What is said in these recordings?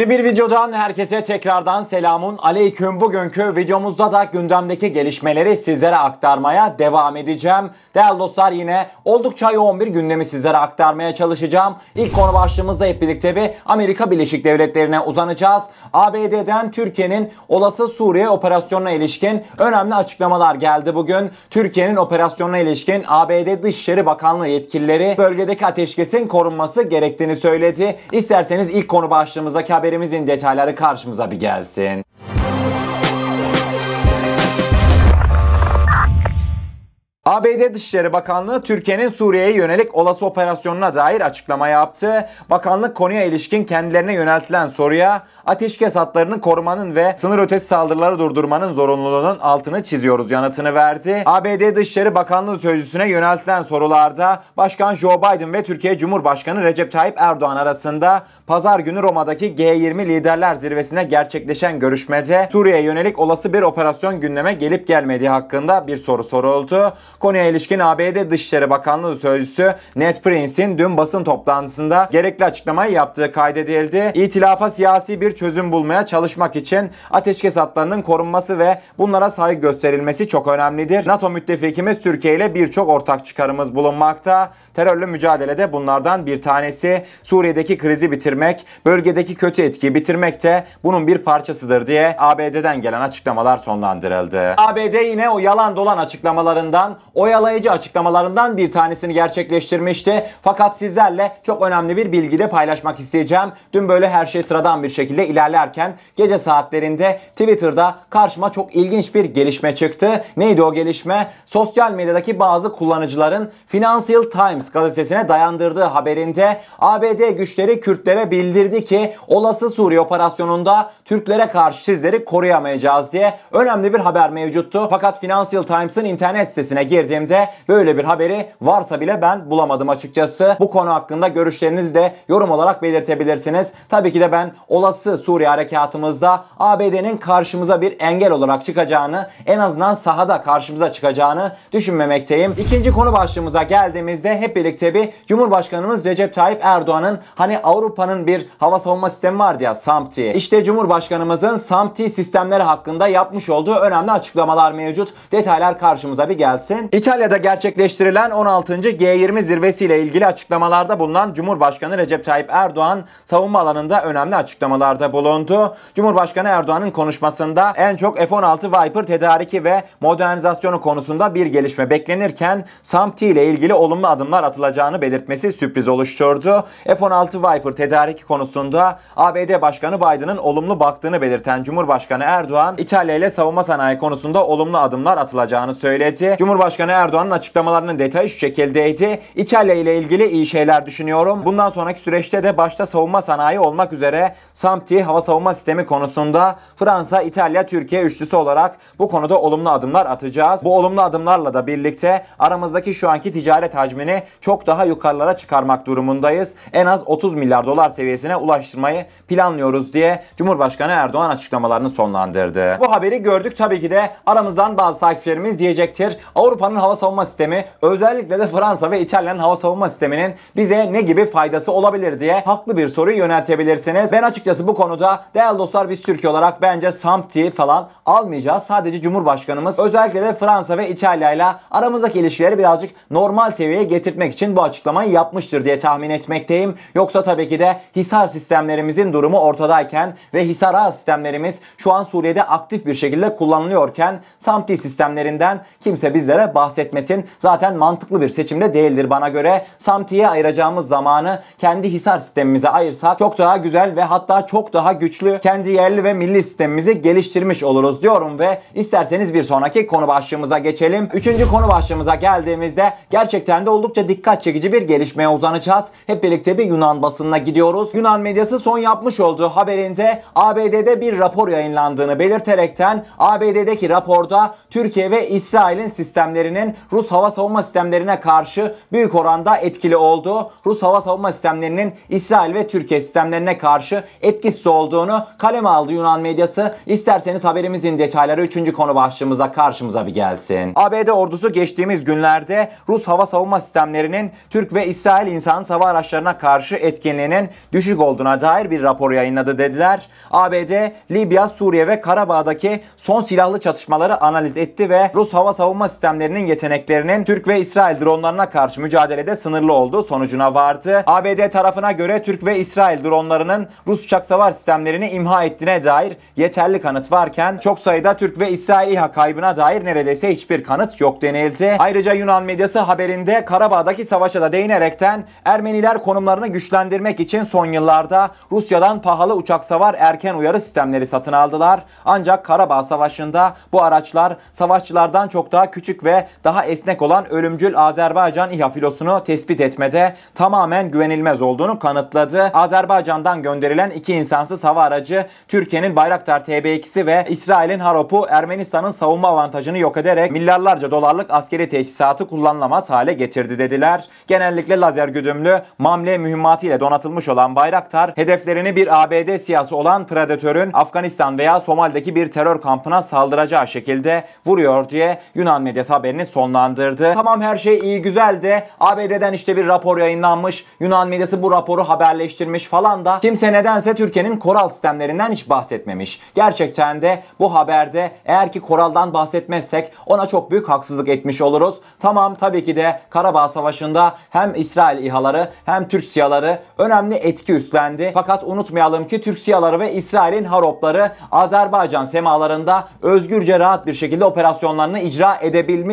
Bir videodan herkese tekrardan selamun aleyküm. Bugünkü videomuzda da gündemdeki gelişmeleri sizlere aktarmaya devam edeceğim. Değerli dostlar yine oldukça yoğun bir gündemi sizlere aktarmaya çalışacağım. İlk konu başlığımızda hep birlikte bir Amerika Birleşik Devletleri'ne uzanacağız. ABD'den Türkiye'nin olası Suriye operasyonuna ilişkin önemli açıklamalar geldi bugün. Türkiye'nin operasyonuna ilişkin ABD Dışişleri Bakanlığı yetkilileri bölgedeki ateşkesin korunması gerektiğini söyledi. İsterseniz ilk konu başlığımızdaki haberimizin detayları karşımıza bir gelsin. ABD Dışişleri Bakanlığı Türkiye'nin Suriye'ye yönelik olası operasyonuna dair açıklama yaptı. Bakanlık konuya ilişkin kendilerine yöneltilen soruya ateşkes hatlarını korumanın ve sınır ötesi saldırıları durdurmanın zorunluluğunun altını çiziyoruz yanıtını verdi. ABD Dışişleri Bakanlığı sözcüsüne yöneltilen sorularda Başkan Joe Biden ve Türkiye Cumhurbaşkanı Recep Tayyip Erdoğan arasında pazar günü Roma'daki G20 liderler zirvesine gerçekleşen görüşmede Suriye'ye yönelik olası bir operasyon gündeme gelip gelmediği hakkında bir soru soruldu. Konuya ilişkin ABD Dışişleri Bakanlığı Sözcüsü Ned Prince'in dün basın toplantısında gerekli açıklamayı yaptığı kaydedildi. İtilafa siyasi bir çözüm bulmaya çalışmak için ateşkes hatlarının korunması ve bunlara saygı gösterilmesi çok önemlidir. NATO müttefikimiz Türkiye ile birçok ortak çıkarımız bulunmakta. Terörle mücadelede bunlardan bir tanesi. Suriye'deki krizi bitirmek, bölgedeki kötü etkiyi bitirmek de bunun bir parçasıdır diye ABD'den gelen açıklamalar sonlandırıldı. ABD yine o yalan dolan açıklamalarından oyalayıcı açıklamalarından bir tanesini gerçekleştirmişti. Fakat sizlerle çok önemli bir bilgi de paylaşmak isteyeceğim. Dün böyle her şey sıradan bir şekilde ilerlerken gece saatlerinde Twitter'da karşıma çok ilginç bir gelişme çıktı. Neydi o gelişme? Sosyal medyadaki bazı kullanıcıların Financial Times gazetesine dayandırdığı haberinde ABD güçleri Kürtlere bildirdi ki olası Suriye operasyonunda Türklere karşı sizleri koruyamayacağız diye önemli bir haber mevcuttu. Fakat Financial Times'ın internet sitesine girdiğimde böyle bir haberi varsa bile ben bulamadım açıkçası. Bu konu hakkında görüşlerinizi de yorum olarak belirtebilirsiniz. Tabii ki de ben olası Suriye harekatımızda ABD'nin karşımıza bir engel olarak çıkacağını, en azından sahada karşımıza çıkacağını düşünmemekteyim. İkinci konu başlığımıza geldiğimizde hep birlikte bir Cumhurbaşkanımız Recep Tayyip Erdoğan'ın hani Avrupa'nın bir hava savunma sistemi vardı ya SAMTI. İşte Cumhurbaşkanımızın SAMTI sistemleri hakkında yapmış olduğu önemli açıklamalar mevcut. Detaylar karşımıza bir gelsin. İtalya'da gerçekleştirilen 16. G20 zirvesiyle ilgili açıklamalarda bulunan Cumhurbaşkanı Recep Tayyip Erdoğan savunma alanında önemli açıklamalarda bulundu. Cumhurbaşkanı Erdoğan'ın konuşmasında en çok F-16 Viper tedariki ve modernizasyonu konusunda bir gelişme beklenirken SAMTI ile ilgili olumlu adımlar atılacağını belirtmesi sürpriz oluşturdu. F-16 Viper tedariki konusunda ABD Başkanı Biden'ın olumlu baktığını belirten Cumhurbaşkanı Erdoğan, İtalya ile savunma sanayi konusunda olumlu adımlar atılacağını söyledi. Cumhurbaşkanı Erdoğan'ın açıklamalarının detayı şu şekildeydi. İtalya ile ilgili iyi şeyler düşünüyorum. Bundan sonraki süreçte de başta savunma sanayi olmak üzere SAMTI hava savunma sistemi konusunda Fransa, İtalya, Türkiye üçlüsü olarak bu konuda olumlu adımlar atacağız. Bu olumlu adımlarla da birlikte aramızdaki şu anki ticaret hacmini çok daha yukarılara çıkarmak durumundayız. En az 30 milyar dolar seviyesine ulaştırmayı planlıyoruz diye Cumhurbaşkanı Erdoğan açıklamalarını sonlandırdı. Bu haberi gördük tabii ki de aramızdan bazı takipçilerimiz diyecektir. Avrupa'nın hava savunma sistemi özellikle de Fransa ve İtalya'nın hava savunma sisteminin bize ne gibi faydası olabilir diye haklı bir soruyu yöneltebilirsiniz. Ben açıkçası bu konuda değerli dostlar biz Türkiye olarak bence SAMT'i falan almayacağız. Sadece Cumhurbaşkanımız özellikle de Fransa ve İtalya ile aramızdaki ilişkileri birazcık normal seviyeye getirtmek için bu açıklamayı yapmıştır diye tahmin etmekteyim. Yoksa tabii ki de Hisar sistemlerimizin durumu ortadayken ve Hisar ağ sistemlerimiz şu an Suriye'de aktif bir şekilde kullanılıyorken SAMTI sistemlerinden kimse bizlere bahsetmesin. Zaten mantıklı bir seçimde değildir bana göre. SAMTI'ye ayıracağımız zamanı kendi Hisar sistemimize ayırsak çok daha güzel ve hatta çok daha güçlü kendi yerli ve milli sistemimizi geliştirmiş oluruz diyorum ve isterseniz bir sonraki konu başlığımıza geçelim. Üçüncü konu başlığımıza geldiğimizde gerçekten de oldukça dikkat çekici bir gelişmeye uzanacağız. Hep birlikte bir Yunan basınına gidiyoruz. Yunan medyası son yapmış olduğu haberinde ABD'de bir rapor yayınlandığını belirterekten ABD'deki raporda Türkiye ve İsrail'in sistemlerini sistemlerinin Rus hava savunma sistemlerine karşı büyük oranda etkili olduğu, Rus hava savunma sistemlerinin İsrail ve Türkiye sistemlerine karşı etkisiz olduğunu kaleme aldı Yunan medyası. İsterseniz haberimizin detayları 3. konu başlığımıza karşımıza bir gelsin. ABD ordusu geçtiğimiz günlerde Rus hava savunma sistemlerinin Türk ve İsrail insan hava araçlarına karşı etkinliğinin düşük olduğuna dair bir rapor yayınladı dediler. ABD, Libya, Suriye ve Karabağ'daki son silahlı çatışmaları analiz etti ve Rus hava savunma sistemlerinin yeteneklerinin Türk ve İsrail dronlarına karşı mücadelede sınırlı olduğu sonucuna vardı. ABD tarafına göre Türk ve İsrail dronlarının Rus uçak savar sistemlerini imha ettiğine dair yeterli kanıt varken çok sayıda Türk ve İsrail İHA kaybına dair neredeyse hiçbir kanıt yok denildi. Ayrıca Yunan medyası haberinde Karabağ'daki savaşa da değinerekten Ermeniler konumlarını güçlendirmek için son yıllarda Rusya'dan pahalı uçak savar erken uyarı sistemleri satın aldılar. Ancak Karabağ Savaşı'nda bu araçlar savaşçılardan çok daha küçük ve daha esnek olan ölümcül Azerbaycan İHA filosunu tespit etmede tamamen güvenilmez olduğunu kanıtladı. Azerbaycan'dan gönderilen iki insansız hava aracı Türkiye'nin Bayraktar TB2'si ve İsrail'in Harop'u Ermenistan'ın savunma avantajını yok ederek milyarlarca dolarlık askeri teçhizatı kullanılamaz hale getirdi dediler. Genellikle lazer güdümlü Mamle mühimmatı ile donatılmış olan Bayraktar hedeflerini bir ABD siyasi olan Predatör'ün Afganistan veya Somali'deki bir terör kampına saldıracağı şekilde vuruyor diye Yunan medyası haberini sonlandırdı. Tamam her şey iyi güzel de ABD'den işte bir rapor yayınlanmış. Yunan medyası bu raporu haberleştirmiş falan da kimse nedense Türkiye'nin koral sistemlerinden hiç bahsetmemiş. Gerçekten de bu haberde eğer ki koraldan bahsetmezsek ona çok büyük haksızlık etmiş oluruz. Tamam tabii ki de Karabağ Savaşı'nda hem İsrail İHA'ları hem Türk SİHA'ları önemli etki üstlendi. Fakat unutmayalım ki Türk SİHA'ları ve İsrail'in Haropları Azerbaycan semalarında özgürce rahat bir şekilde operasyonlarını icra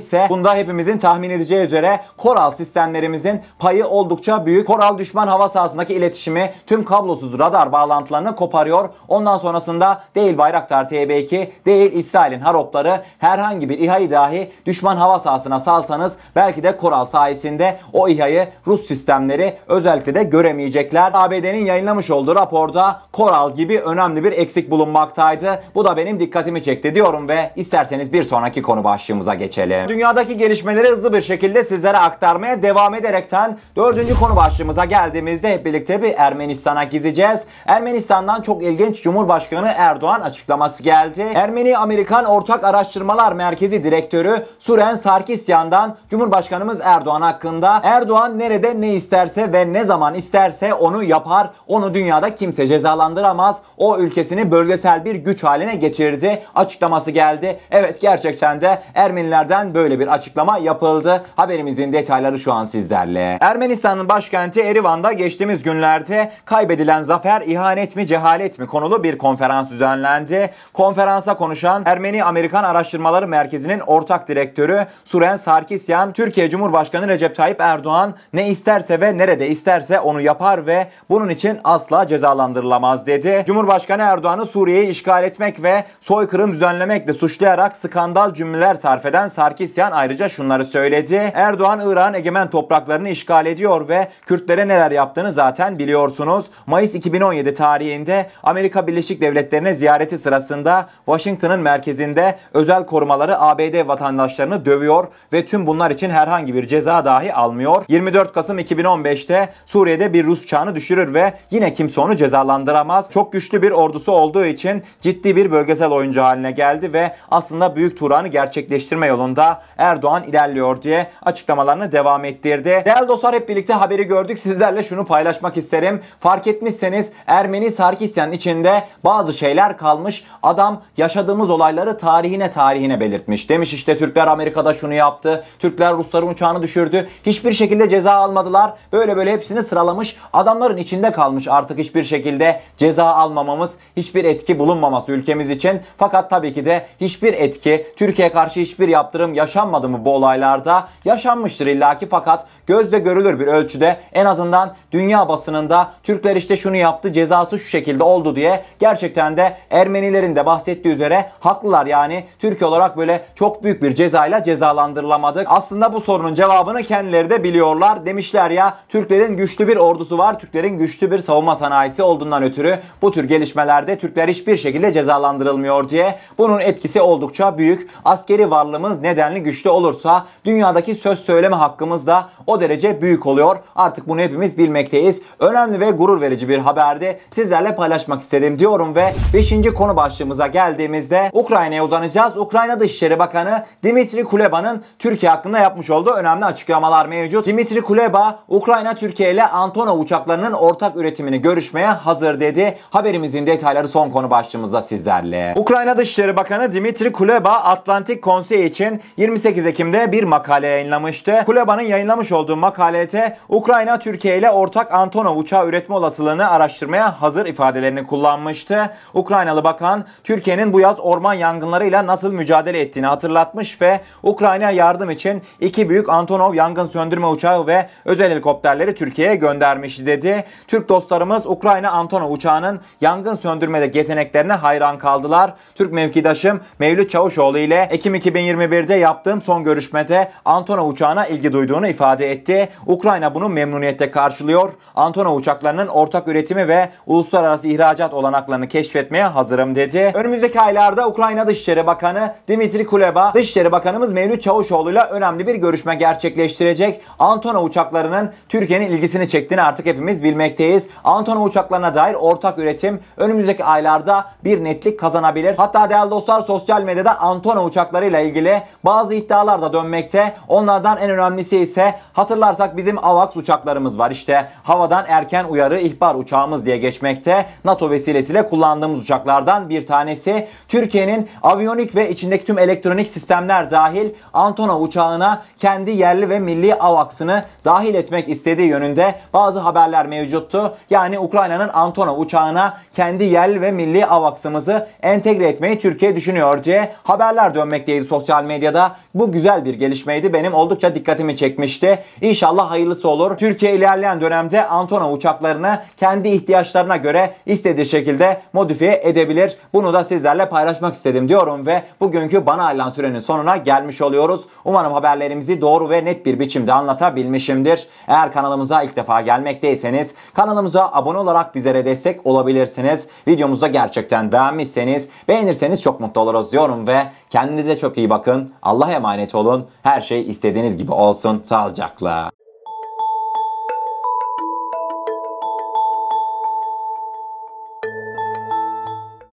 edebilmişse bunda hepimizin tahmin edeceği üzere Koral sistemlerimizin payı oldukça büyük. Koral düşman hava sahasındaki iletişimi tüm kablosuz radar bağlantılarını koparıyor. Ondan sonrasında değil Bayraktar TB2 değil İsrail'in Haropları herhangi bir İHA'yı dahi düşman hava sahasına salsanız belki de Koral sayesinde o İHA'yı Rus sistemleri özellikle de göremeyecekler. ABD'nin yayınlamış olduğu raporda Koral gibi önemli bir eksik bulunmaktaydı. Bu da benim dikkatimi çekti diyorum ve isterseniz bir sonraki konu başlığımıza geçelim. Dünyadaki gelişmeleri hızlı bir şekilde sizlere aktarmaya devam ederekten dördüncü konu başlığımıza geldiğimizde hep birlikte bir Ermenistan'a gideceğiz. Ermenistan'dan çok ilginç Cumhurbaşkanı Erdoğan açıklaması geldi. Ermeni-Amerikan Ortak Araştırmalar Merkezi Direktörü Suren Sarkisyan'dan Cumhurbaşkanımız Erdoğan hakkında Erdoğan nerede ne isterse ve ne zaman isterse onu yapar. Onu dünyada kimse cezalandıramaz. O ülkesini bölgesel bir güç haline getirdi. Açıklaması geldi. Evet gerçekten de Ermenilerden böyle bir açıklama yapıldı. Haberimizin detayları şu an sizlerle. Ermenistan'ın başkenti Erivan'da geçtiğimiz günlerde kaybedilen zafer ihanet mi cehalet mi konulu bir konferans düzenlendi. Konferansa konuşan Ermeni-Amerikan Araştırmaları Merkezi'nin ortak direktörü Suren Sarkisyan, Türkiye Cumhurbaşkanı Recep Tayyip Erdoğan ne isterse ve nerede isterse onu yapar ve bunun için asla cezalandırılamaz dedi. Cumhurbaşkanı Erdoğan'ı Suriye'yi işgal etmek ve soykırım düzenlemekle suçlayarak skandal cümleler sarf eden Sarkisyan ayrıca şunları söyledi. Erdoğan Irak'ın egemen topraklarını işgal ediyor ve Kürtlere neler yaptığını zaten biliyorsunuz. Mayıs 2017 tarihinde Amerika Birleşik Devletleri'ne ziyareti sırasında Washington'ın merkezinde özel korumaları ABD vatandaşlarını dövüyor ve tüm bunlar için herhangi bir ceza dahi almıyor. 24 Kasım 2015'te Suriye'de bir Rus uçağını düşürür ve yine kimse onu cezalandıramaz. Çok güçlü bir ordusu olduğu için ciddi bir bölgesel oyuncu haline geldi ve aslında büyük Turan'ı gerçekleştirme yolunda Erdoğan ilerliyor diye açıklamalarını devam ettirdi. Değerli dostlar hep birlikte haberi gördük. Sizlerle şunu paylaşmak isterim. Fark etmişseniz Ermeni Sarkisyan içinde bazı şeyler kalmış. Adam yaşadığımız olayları tarihine tarihine belirtmiş. Demiş işte Türkler Amerika'da şunu yaptı. Türkler Rusların uçağını düşürdü. Hiçbir şekilde ceza almadılar. Böyle böyle hepsini sıralamış. Adamların içinde kalmış artık hiçbir şekilde ceza almamamız, hiçbir etki bulunmaması ülkemiz için. Fakat tabii ki de hiçbir etki, Türkiye karşı hiçbir yaptırım yaşanmadı mı bu olaylarda? Yaşanmıştır illaki fakat gözle görülür bir ölçüde en azından dünya basınında Türkler işte şunu yaptı, cezası şu şekilde oldu diye gerçekten de Ermenilerin de bahsettiği üzere haklılar yani Türkiye olarak böyle çok büyük bir cezayla cezalandırılamadık. Aslında bu sorunun cevabını kendileri de biliyorlar. Demişler ya Türklerin güçlü bir ordusu var. Türklerin güçlü bir savunma sanayisi olduğundan ötürü bu tür gelişmelerde Türkler hiçbir şekilde cezalandırılmıyor diye. Bunun etkisi oldukça büyük. Askeri varlığımız neden denli güçlü olursa dünyadaki söz söyleme hakkımız da o derece büyük oluyor. Artık bunu hepimiz bilmekteyiz. Önemli ve gurur verici bir haberdi. Sizlerle paylaşmak istedim diyorum ve 5. konu başlığımıza geldiğimizde Ukrayna'ya uzanacağız. Ukrayna Dışişleri Bakanı Dimitri Kuleba'nın Türkiye hakkında yapmış olduğu önemli açıklamalar mevcut. Dimitri Kuleba, Ukrayna Türkiye ile Antonov uçaklarının ortak üretimini görüşmeye hazır dedi. Haberimizin detayları son konu başlığımızda sizlerle. Ukrayna Dışişleri Bakanı Dimitri Kuleba Atlantik Konsey için 28 Ekim'de bir makale yayınlamıştı. Kuleba'nın yayınlamış olduğu makalede Ukrayna Türkiye ile ortak Antonov uçağı üretme olasılığını araştırmaya hazır ifadelerini kullanmıştı. Ukraynalı bakan Türkiye'nin bu yaz orman yangınlarıyla nasıl mücadele ettiğini hatırlatmış ve Ukrayna yardım için iki büyük Antonov yangın söndürme uçağı ve özel helikopterleri Türkiye'ye göndermişti dedi. Türk dostlarımız Ukrayna Antonov uçağının yangın söndürmede yeteneklerine hayran kaldılar. Türk mevkidaşım Mevlüt Çavuşoğlu ile Ekim 2021'de yaptığım son görüşmede Antonov uçağına ilgi duyduğunu ifade etti. Ukrayna bunu memnuniyetle karşılıyor. Antonov uçaklarının ortak üretimi ve uluslararası ihracat olanaklarını keşfetmeye hazırım dedi. Önümüzdeki aylarda Ukrayna Dışişleri Bakanı Dimitri Kuleba, Dışişleri Bakanımız Mevlüt Çavuşoğlu ile önemli bir görüşme gerçekleştirecek. Antonov uçaklarının Türkiye'nin ilgisini çektiğini artık hepimiz bilmekteyiz. Antonov uçaklarına dair ortak üretim önümüzdeki aylarda bir netlik kazanabilir. Hatta değerli dostlar sosyal medyada Antonov uçaklarıyla ilgili bazı iddialar da dönmekte. Onlardan en önemlisi ise hatırlarsak bizim AVAX uçaklarımız var. İşte havadan erken uyarı ihbar uçağımız diye geçmekte. NATO vesilesiyle kullandığımız uçaklardan bir tanesi. Türkiye'nin aviyonik ve içindeki tüm elektronik sistemler dahil Antonov uçağına kendi yerli ve milli AVAX'ını dahil etmek istediği yönünde bazı haberler mevcuttu. Yani Ukrayna'nın Antonov uçağına kendi yerli ve milli AVAX'ımızı entegre etmeyi Türkiye düşünüyor diye haberler dönmekteydi sosyal medyada. Bu güzel bir gelişmeydi. Benim oldukça dikkatimi çekmişti. İnşallah hayırlısı olur. Türkiye ilerleyen dönemde Antonov uçaklarını kendi ihtiyaçlarına göre istediği şekilde modifiye edebilir. Bunu da sizlerle paylaşmak istedim diyorum ve bugünkü bana ayrılan sürenin sonuna gelmiş oluyoruz. Umarım haberlerimizi doğru ve net bir biçimde anlatabilmişimdir. Eğer kanalımıza ilk defa gelmekteyseniz kanalımıza abone olarak bizlere destek olabilirsiniz. Videomuzu gerçekten beğenmişseniz beğenirseniz çok mutlu oluruz diyorum ve kendinize çok iyi bakın. Allah'a emanet olun. Her şey istediğiniz gibi olsun. Sağlıcakla.